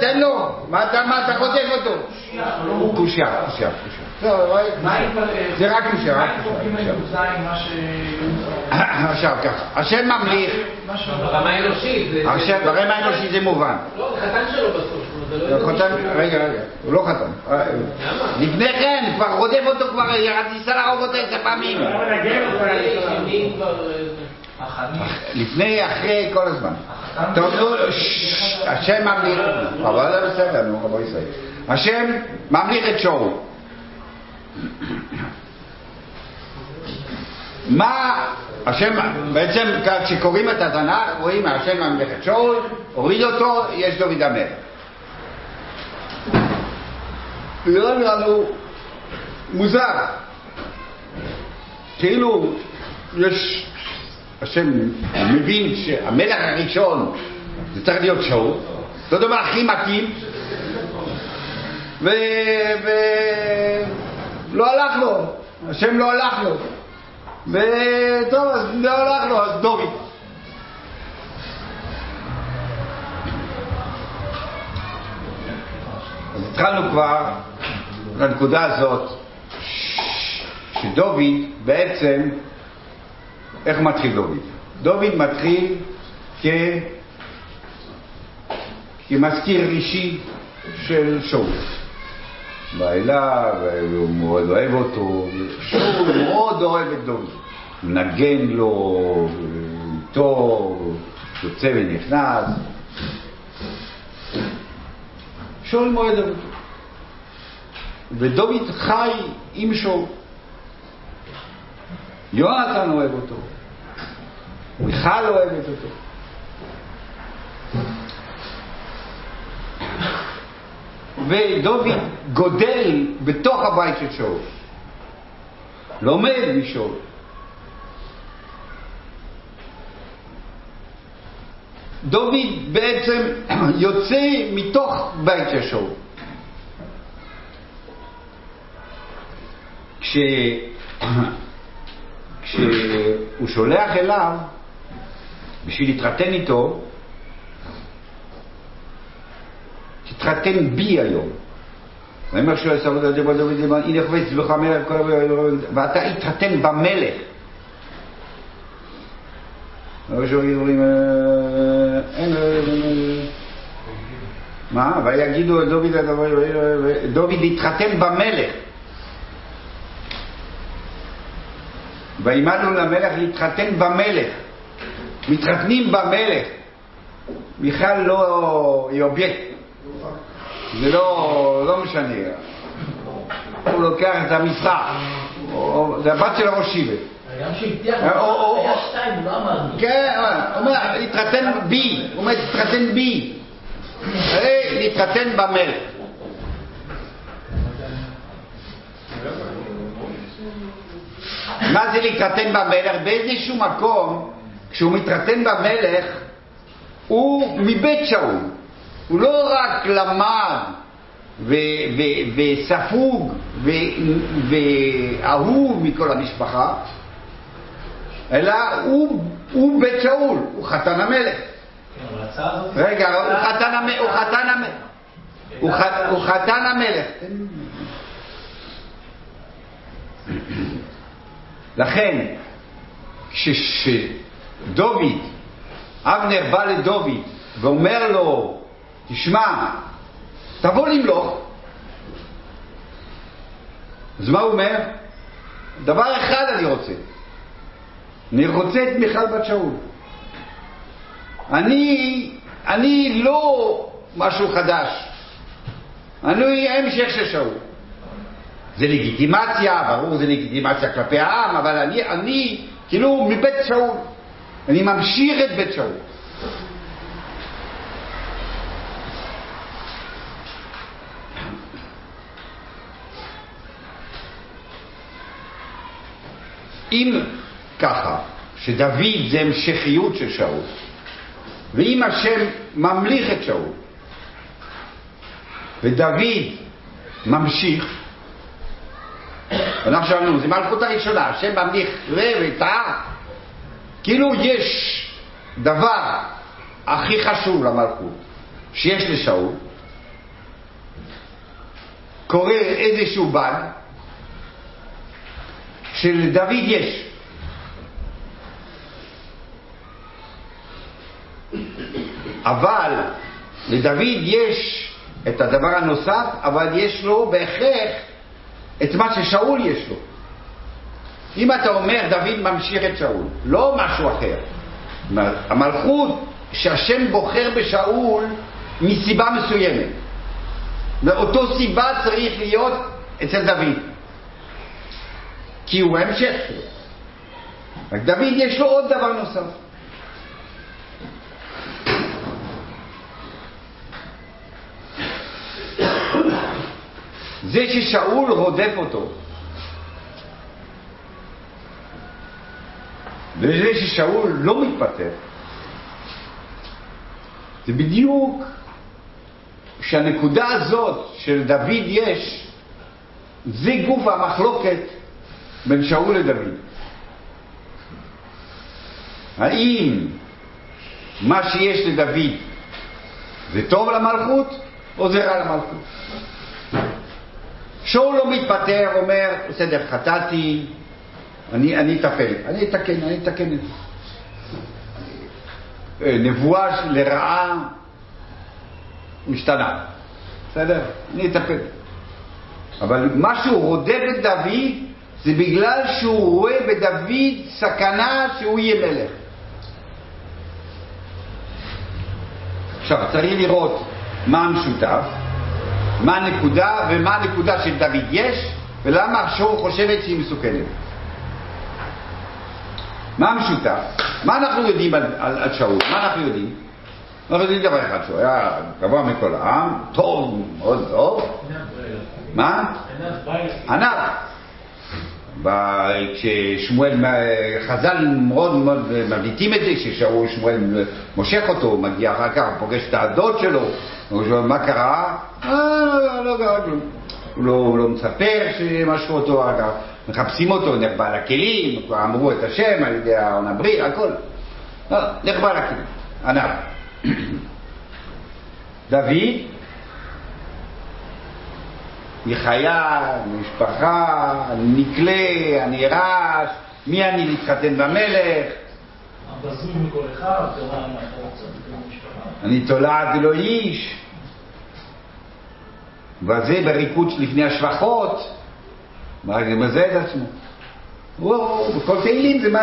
תן לו. מה אתה, רודף אותו? קושייה, קושייה, קושייה. לא, מה עם... זה רק קושייה, רק מה עם קושייה, פרקים קושייה. י"ז, מה ש... עכשיו ככה, השם ממליך. ברמה האנושית. ברמה האנושית זה מובן. לא, זה חתן שלו בסוף. לא איזה. רגע, רגע, הוא לא חתם. אה, לפני כן, כבר רודף אותו כבר, ירד ניסה להרוג אותו עשר פעמים. אה, לפני, אחרי, כל הזמן. השם ממליך, אבל זה בסדר, נו, רבו ישראל. השם ממליך את שאול. מה, השם, בעצם כשקוראים את התנ"ך, רואים השם ממליך את שאול, הוריד אותו, יש דוד המלך. נראה לנו מוזר. כאילו, יש, השם מבין שהמלך הראשון זה צריך להיות שאול, זה הדבר הכי מתאים, ו... ו... לא הלך לו, השם לא הלך לו, וטוב, אז לא הלך לו, אז דוד. אז התחלנו כבר לנקודה הזאת, שדוד בעצם, איך מתחיל דוד? דוד מתחיל כ... כמזכיר אישי של שאול. בא אליו, והוא מאוד אוהב אותו, שאול מאוד אוהב את דוד. מנגן לו, איתו, יוצא ונכנס. שאול אוהב אותו. ודוד חי עם שאול. יונתן אוהב אותו. מיכל אוהבת אותו. ודוד גודל בתוך הבית של שאול. לומד משאול. דוד בעצם יוצא מתוך בית של שאול. כש... כשהוא שולח אליו בשביל להתחתן איתו, תתחתן בי היום. ויאמר שאול עשו עבודה דוד דוד דוד הנה חפץ בך מלך ואתה התחתן במלך. אבל שאומרים אומרים אין מה? ויגידו דוד דוד התחתן במלך. וימדנו למלך להתחתן במלך. מתחתנים במלך. בכלל לא אובייקט. זה לא, לא משנה. הוא לוקח את. או- זה הבת של הראש שיבה. גם שהבטיח, או- היה שתיים, הוא לא אמר לי. כן, הוא אומר, להתחתן בי. הוא אומר, תתחתן בי. להתחתן במלך. מה זה להתחתן במלך? באיזשהו מקום, כשהוא מתחתן במלך, הוא מבית שאול. הוא לא רק למד וספוג ואהוב מכל המשפחה, אלא הוא, הוא בית שאול, הוא חתן המלך. רגע, הוא חתן המלך, הוא חתן המלך. לכן, כשדוד, אבנר בא לדוד ואומר לו, תשמע, תבוא למלוך, אז מה הוא אומר? דבר אחד אני רוצה, אני רוצה את מיכל בת שאול. אני, אני לא משהו חדש, אני המשך של שאול. זה לגיטימציה, ברור זה לגיטימציה כלפי העם, אבל אני, אני כאילו מבית שאול, אני ממשיך את בית שאול. אם ככה, שדוד זה המשכיות של שאול, ואם השם ממליך את שאול, ודוד ממשיך, אנחנו שאלנו, זה מלכות הראשונה, השם ממליך וטעה, כאילו יש דבר הכי חשוב למלכות שיש לשאול, קורה איזשהו בן, שלדוד יש. אבל לדוד יש את הדבר הנוסף, אבל יש לו בהכרח את מה ששאול יש לו. אם אתה אומר דוד ממשיך את שאול, לא משהו אחר. המלכות שהשם בוחר בשאול מסיבה מסוימת. ואותו סיבה צריך להיות אצל דוד. כי הוא ההמשך שלו. רק דוד יש לו עוד דבר נוסף. זה ששאול רודף אותו, וזה ששאול לא מתפטר, זה בדיוק שהנקודה הזאת של דוד יש, זה גוף המחלוקת בין שאול לדוד. האם מה שיש לדוד זה טוב למלכות או זה רע למלכות? שאול לא מתפטר, אומר, בסדר, חטאתי, אני, אטפל, אני אתקן, אני אתקן את זה. אה, נבואה לרעה משתנה, בסדר? אני אטפל. אבל מה שהוא רודף את דוד זה בגלל שהוא רואה בדוד סכנה שהוא יהיה מלך. עכשיו, צריך לראות מה המשותף, מה הנקודה ומה הנקודה של דוד יש, ולמה שאול חושבת שהיא מסוכנת. מה המשותף? מה אנחנו יודעים על, על, על שאול? מה אנחנו יודעים? אנחנו יודעים דבר אחד, שהוא היה גבוה מכל העם, טוב, מאוד טוב. מה? ענק. כששמואל, חז"ל מאוד מאוד מבליטים את זה, כששאול שמואל מושך אותו, מגיע אחר כך, פוגש את הדוד שלו, הוא שואל מה קרה? אה, לא, קרה כלום. הוא לא, הוא לא מספר שמשכו אותו, מחפשים אותו, נחבא לכלים, כבר אמרו את השם על ידי ההון הברית, הכל. לא, נחבא לכלים, ענב. דוד מחיה, משפחה, אני נקלה, אני רעש, מי אני להתחתן במלך? הבזוי מכל אחד. אני תולעת ולא איש. וזה בריקוד שלפני השבחות, זה מזה את עצמו. וואו, בכל תהילים זה מלא.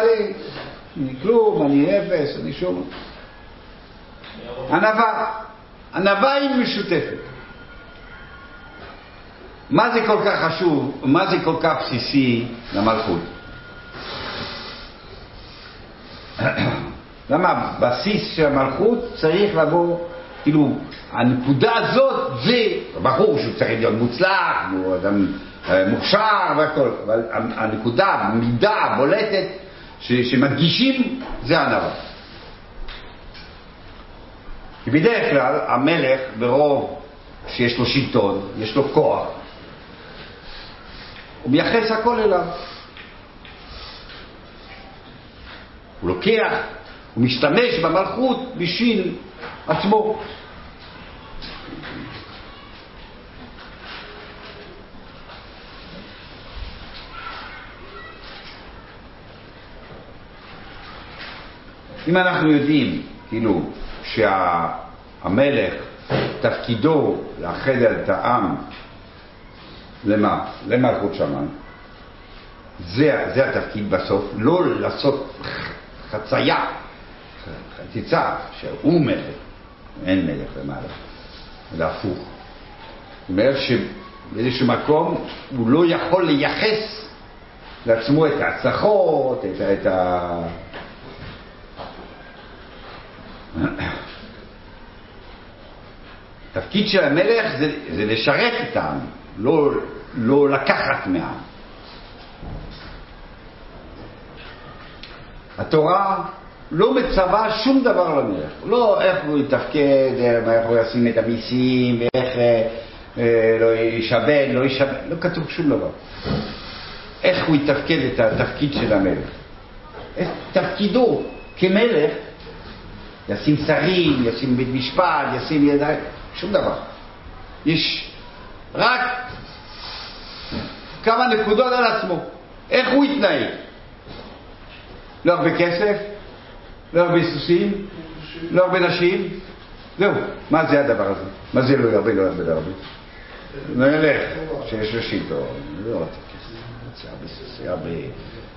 אני כלום, אני אפס, אני שום. ענווה, ענווה היא משותפת. מה זה כל כך חשוב, מה זה כל כך בסיסי למלכות? למה הבסיס של המלכות צריך לבוא, כאילו, הנקודה הזאת זה, ברור שהוא צריך להיות מוצלח, הוא אדם אה, מוכשר והכל, אבל הנקודה, המידה הבולטת ש, שמדגישים זה ענווה. כי בדרך כלל המלך ברוב שיש לו שלטון, יש לו כוח, הוא מייחס הכל אליו. הוא לוקח, הוא משתמש במלכות בשביל עצמו. אם אנחנו יודעים, כאילו, שהמלך, תפקידו לאחד את העם למה? למלכות שמיים. זה, זה התפקיד בסוף, לא לעשות חצייה, חציצה, שהוא מלך, אין מלך למעלה, אלא הפוך. זאת אומרת באיזשהו מקום, הוא לא יכול לייחס לעצמו את ההצלחות, את, את ה... התפקיד של המלך זה, זה לשרת את העם, לא, לא לקחת מהעם. התורה לא מצווה שום דבר למלך, לא איך הוא יתפקד, איך הוא ישים את המיסים, ואיך אה, אה, לא יישבן, לא יישבן, לא כתוב שום דבר. איך הוא יתפקד את התפקיד של המלך. את תפקידו כמלך, ישים שרים, ישים בית משפט, ישים ידיים, שום דבר. יש רק כמה נקודות על עצמו, איך הוא יתנהג. לא הרבה כסף, לא הרבה סוסים, לא הרבה נשים, זהו. מה זה הדבר הזה? מה זה לא הרבה, לא הרבה, לא הרבה? נלך, שיש לו שיטו, לא רוצה כסף, רוצה הרבה סוסים,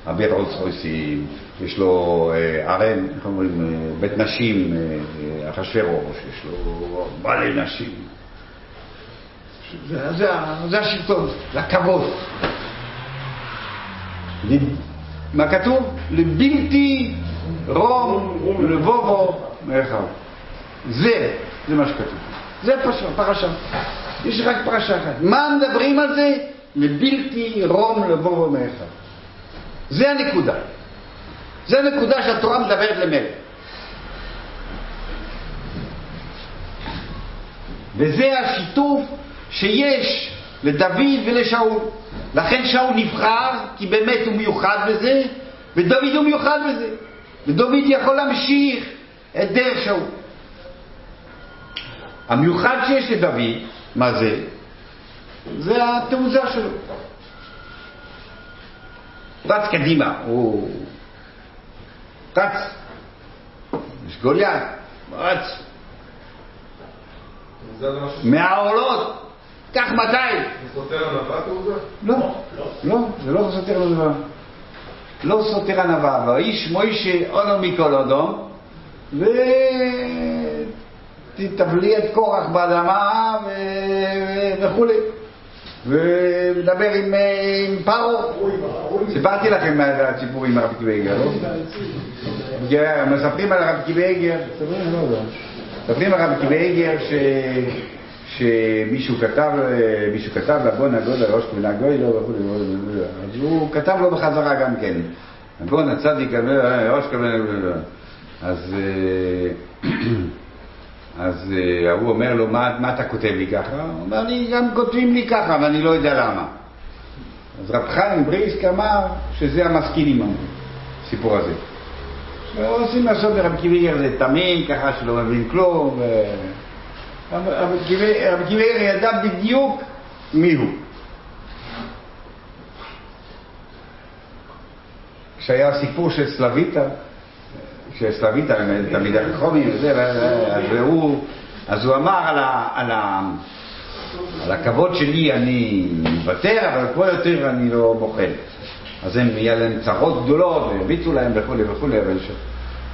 הרבה, רולס רויסים, יש לו אה, ערם, איך אומרים, אה, בית נשים, אה, אה, אחשוורוש, יש לו בעלי נשים. זה, זה, זה השלטון, זה הכבוד. מה כתוב? לבלתי רום לבובו מאחר. זה, זה מה שכתוב. זה פרשה, פרשה. יש רק פרשה אחת. מה מדברים על זה? לבלתי רום לבובו מאחר. זה הנקודה. זה הנקודה שהתורה מדברת למלך. וזה השיתוף שיש לדוד ולשאול. לכן שאול נבחר, כי באמת הוא מיוחד בזה, ודוד הוא מיוחד בזה. ודוד יכול להמשיך את דרך שאול. המיוחד שיש לדוד, מה זה? זה התעוזה שלו. רץ קדימה, הוא רץ. יש גוליית, רץ. לא מהעולות, קח 200. סותר ענווה תעוזה? לא, לא, זה לא סותר ענווה. לא סותר ענווה. והאיש מוישה אונו מכל אדום, ותבלי את קורח באדמה וכולי. ומדבר עם, עם פרו. סיפרתי לכם על הסיפור עם הרב קיבייגר, לא? כן, מספרים על הרב קיבייגר, לא. מספרים על הרב קיבייגר ש... שמישהו כתב, מישהו כתב לבון הגודל ראש כהונה גוי לו וכו', אז הוא כתב לו בחזרה גם כן. הבון הצדיק ראש כהונה אז אה, אז אה, ההוא אומר לו, מה, אתה כותב לי ככה? הוא אומר לי, גם כותבים לי ככה, ואני לא יודע למה. אז רב חיים בריסק אמר שזה המשכילים אמרו, הסיפור הזה. שעושים לעשות לרב קיבייגר זה תמים, ככה שלא מבין כלום. רב קיבייגר ידע בדיוק מי הוא. כשהיה הסיפור של סלוויטה, שסלוויטה, תלמידי החכמים וזה, אז הוא, אז הוא אמר על, ה, על, ה, על הכבוד שלי אני מוותר, אבל פה יותר אני לא מוחל. אז הם, היה להם צרות גדולות, והרביצו להם וכולי וכולי, אבל.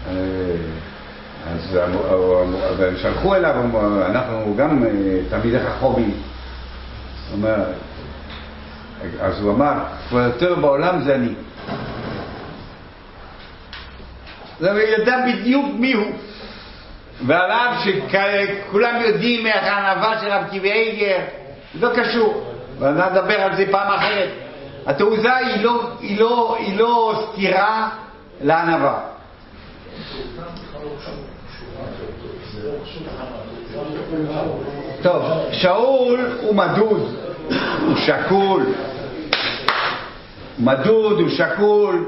אה, אז הם שלחו אליו, אנחנו גם אה, תלמידי. אומר, אז הוא אמר, כבר יותר בעולם זה אני. הוא ידע בדיוק מי הוא. ועל אף שכולם יודעים איך הענווה של רב קיבייגר, לא קשור. ואני נדבר על זה פעם אחרת. התעוזה היא לא, היא לא, היא לא סתירה לענווה. טוב, שאול הוא מדוד, הוא שקול. מדוד, הוא שקול,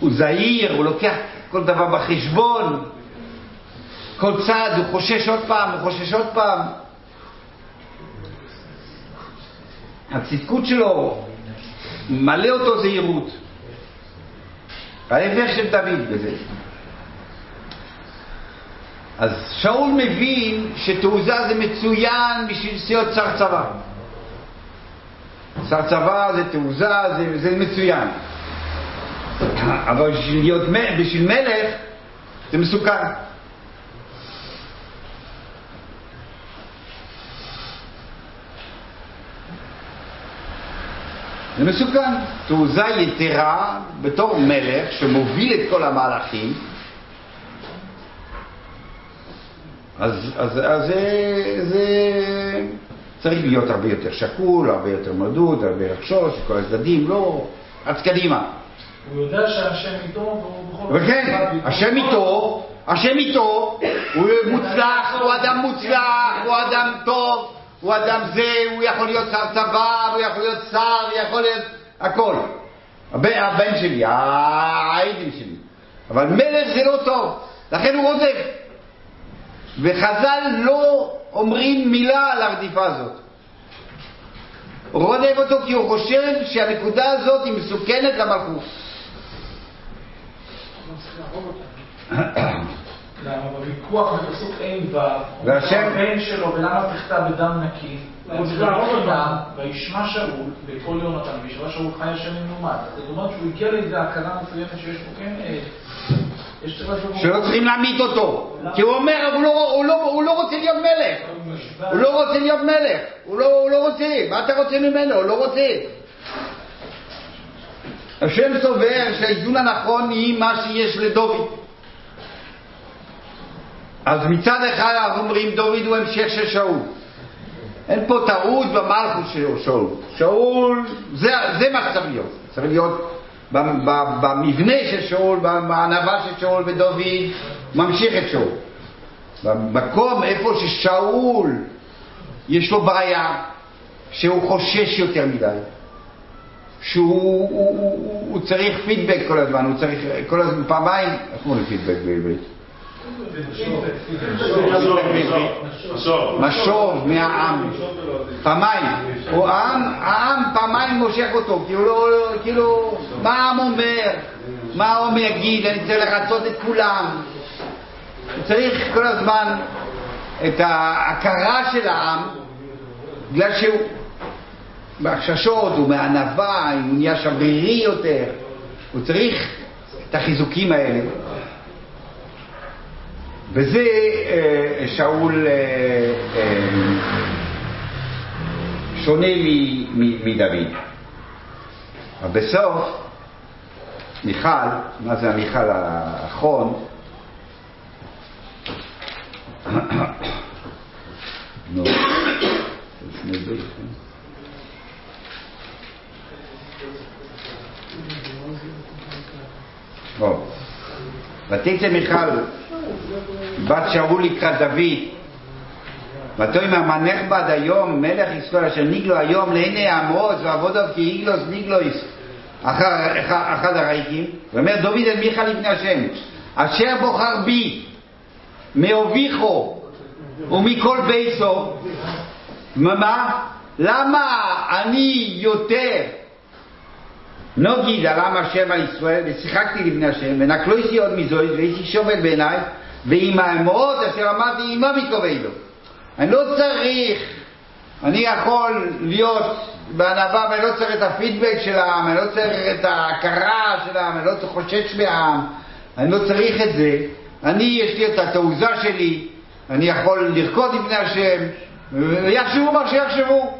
הוא זהיר, הוא לוקח כל דבר בחשבון. כל צעד הוא חושש עוד פעם, הוא חושש עוד פעם. הצדקות שלו מלא אותו זהירות. ההפך של דוד בזה. אז שאול מבין שתעוזה זה מצוין בשביל להיות שר צבא. שר צבא זה תעוזה, זה, זה מצוין. אבל בשביל, להיות, בשביל מלך זה מסוכן. זה מסוכן. תעוזה יתרה בתור מלך שמוביל את כל המהלכים, אז, אז, אז זה, זה צריך להיות הרבה יותר שקול, הרבה יותר מדוד, הרבה לחשוש, כל הצדדים, לא, רץ קדימה. הוא יודע שהשם איתו, והוא בכל וכן, השם איתו, השם איתו, הוא מוצלח, הוא אדם מוצלח, הוא אדם טוב, הוא אדם זה, הוא יכול להיות שר צבא, הוא יכול להיות שר, הוא יכול להיות הכל. הבן, שלי, העדים שלי. אבל מלך זה לא טוב, לכן הוא רודף. וחז"ל לא אומרים מילה על הרדיפה הזאת. הוא רודף אותו כי הוא חושב שהנקודה הזאת היא מסוכנת למלכות. למה בוויכוח בפסוק ע"ו, והשם- הבן שלו, ולמה תכתב בדם נקי? הוא צריך להרוג אותם, וישמע שאול, בקול יונתן, וישמע שאול חי השם מלומד. זאת אומרת שהוא הגיע לאיזו הכרה מסוימת שיש פה כן, שלא צריכים להמית אותו. כי הוא אומר, הוא לא, הוא לא, הוא לא רוצה להיות מלך. הוא לא רוצה להיות מלך. הוא לא, הוא לא רוצה. מה אתה רוצה ממנו? הוא לא רוצה. השם סובר שהאיזון הנכון היא מה שיש לדוד. אז מצד אחד אנחנו אומרים דוד הוא המשך של שאול. אין פה טעות במלכות של שאול. שאול, זה, זה מה שצריך להיות. צריך להיות במבנה של שאול, בענווה של שאול ודוד, ממשיך את שאול. במקום איפה ששאול יש לו בעיה, שהוא חושש יותר מדי, שהוא הוא, הוא, הוא, צריך פידבק כל הזמן, הוא צריך כל הזמן, פעמיים, איך אומרים פידבק בעברית? משוב מהעם, פעמיים, הוא העם, העם פעמיים מושך אותו, לא, כאילו, מה העם אומר, מה העם יגיד, אני צריך לרצות את כולם, צריך כל הזמן את ההכרה של העם, בגלל שהוא בהחששות, הוא מענווה, הוא נהיה שברירי יותר, הוא צריך את החיזוקים האלה. וזה אה, שאול אה, אה, שונה מדוד. אבל בסוף, מיכל, מה זה המיכל האחרון? זה, כן? טוב. בת שאול לקראת דוד. ותאמר המנך בה עד היום מלך ישראל אשר ניגלו היום לעיני עמוס ועבודו כי איגלוס ניגלויס אחד- הרייקים ואומר דוד אל מיכה לפני השם. אשר בוחר בי מאוביכו ומכל ביתו. מה? למה אני יותר נוגיד על עם השם על ישראל, ושיחקתי לבני השם, ונקלויסי עוד מזוהי, והייתי שובל בעיניי, ועם האמרות אשר אמרתי עמה מתקובי לו. אני לא צריך, אני יכול להיות בענווה, ואני לא צריך את הפידבק של העם, אני לא צריך את ההכרה של העם, אני לא צריך חושש מהעם, אני לא צריך את זה. אני, יש לי את התעוזה שלי, אני יכול לרקוד לפני השם, ויחשבו מה שיחשבו.